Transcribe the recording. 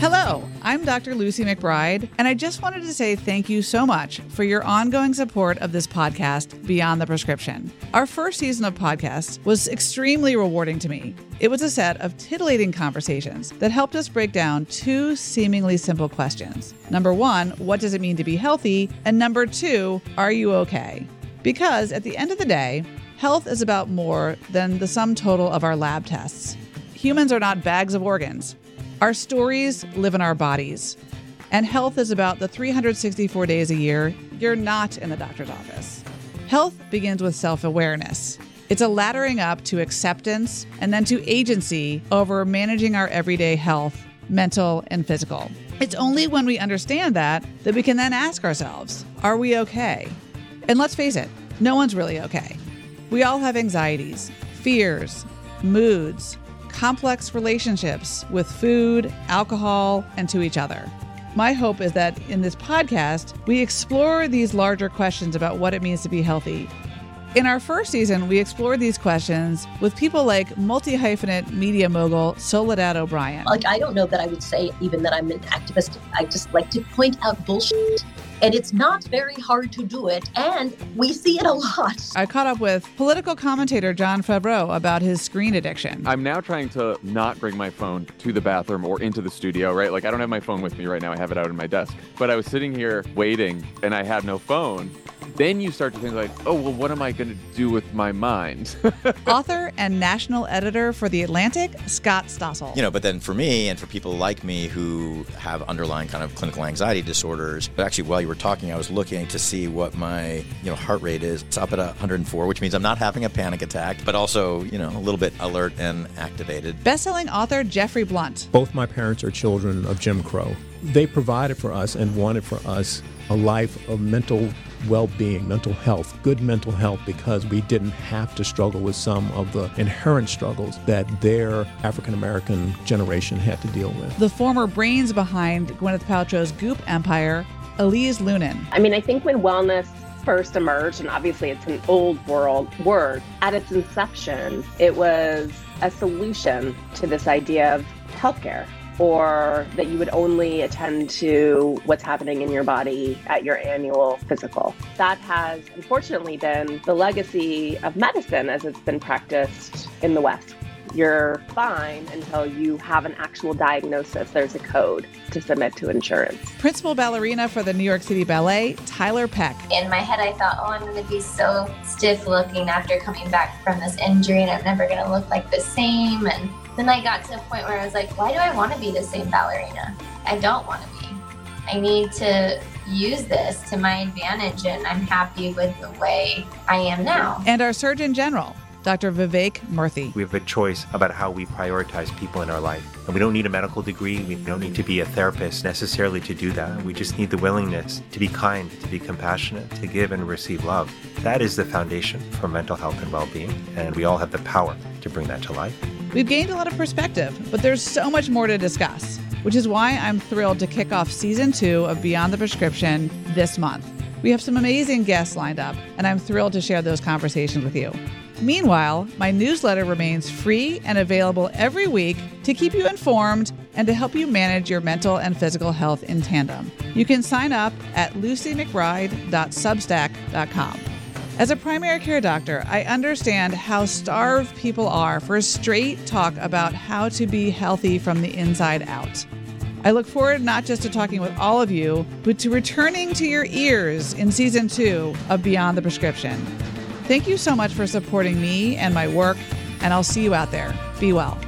Hello, I'm Dr. Lucy McBride, and I just wanted to say thank you so much for your ongoing support of this podcast, Beyond the Prescription. Our first season of podcasts was extremely rewarding to me. It was a set of titillating conversations that helped us break down two seemingly simple questions. Number one, what does it mean to be healthy? And number two, are you okay? Because at the end of the day, health is about more than the sum total of our lab tests. Humans are not bags of organs. Our stories live in our bodies. And health is about the 364 days a year you're not in the doctor's office. Health begins with self awareness. It's a laddering up to acceptance and then to agency over managing our everyday health, mental and physical. It's only when we understand that that we can then ask ourselves, are we okay? And let's face it, no one's really okay. We all have anxieties, fears, moods, complex relationships with food, alcohol, and to each other. My hope is that in this podcast, we explore these larger questions about what it means to be healthy. In our first season, we explored these questions with people like multi hyphenate media mogul Soledad O'Brien. Like, I don't know that I would say even that I'm an activist. I just like to point out bullshit and it's not very hard to do it, and we see it a lot. I caught up with political commentator Jon Favreau about his screen addiction. I'm now trying to not bring my phone to the bathroom or into the studio, right? Like, I don't have my phone with me right now, I have it out on my desk. But I was sitting here waiting, and I had no phone then you start to think like, oh, well, what am I going to do with my mind? Author and national editor for The Atlantic, Scott Stossel. You know, but then for me and for people like me who have underlying kind of clinical anxiety disorders, but actually while you were talking, I was looking to see what my, you know, heart rate is. It's up at 104, which means I'm not having a panic attack, but also, you know, a little bit alert and activated. Best-selling author Jeffrey Blount. Both my parents are children of Jim Crow. They provided for us and wanted for us a life of mental well being, mental health, good mental health, because we didn't have to struggle with some of the inherent struggles that their African American generation had to deal with. The former brains behind Gwyneth Paltrow's Goop empire, Elise Loehnen. I mean, I think when wellness first emerged, and obviously it's an old world word, at its inception, it was a solution to this idea of healthcare or that you would only attend to what's happening in your body at your annual physical. That has unfortunately been the legacy of medicine as it's been practiced in the West. You're fine until you have an actual diagnosis. There's a code to submit to insurance. Principal ballerina for the New York City Ballet, Tiler Peck. In my head, I thought, oh, I'm going to be so stiff looking after coming back from this injury, and I'm never going to look like the same. And then I got to a point where I was like, why do I want to be the same ballerina? I don't want to be. I need to use this to my advantage, and I'm happy with the way I am now. And our Surgeon General, Dr. Vivek Murthy. We have a choice about how we prioritize people in our life. And we don't need a medical degree. We don't need to be a therapist necessarily to do that. We just need the willingness to be kind, to be compassionate, to give and receive love. That is the foundation for mental health and well being. And we all have the power to bring that to life. We've gained a lot of perspective, but there's so much more to discuss, which is why I'm thrilled to kick off season two of Beyond the Prescription this month. We have some amazing guests lined up, and I'm thrilled to share those conversations with you. Meanwhile, my newsletter remains free and available every week to keep you informed and to help you manage your mental and physical health in tandem. You can sign up at lucymcbride.substack.com. As a primary care doctor, I understand how starved people are for a straight talk about how to be healthy from the inside out. I look forward not just to talking with all of you, but to returning to your ears in season two of Beyond the Prescription. Thank you so much for supporting me and my work, and I'll see you out there. Be well.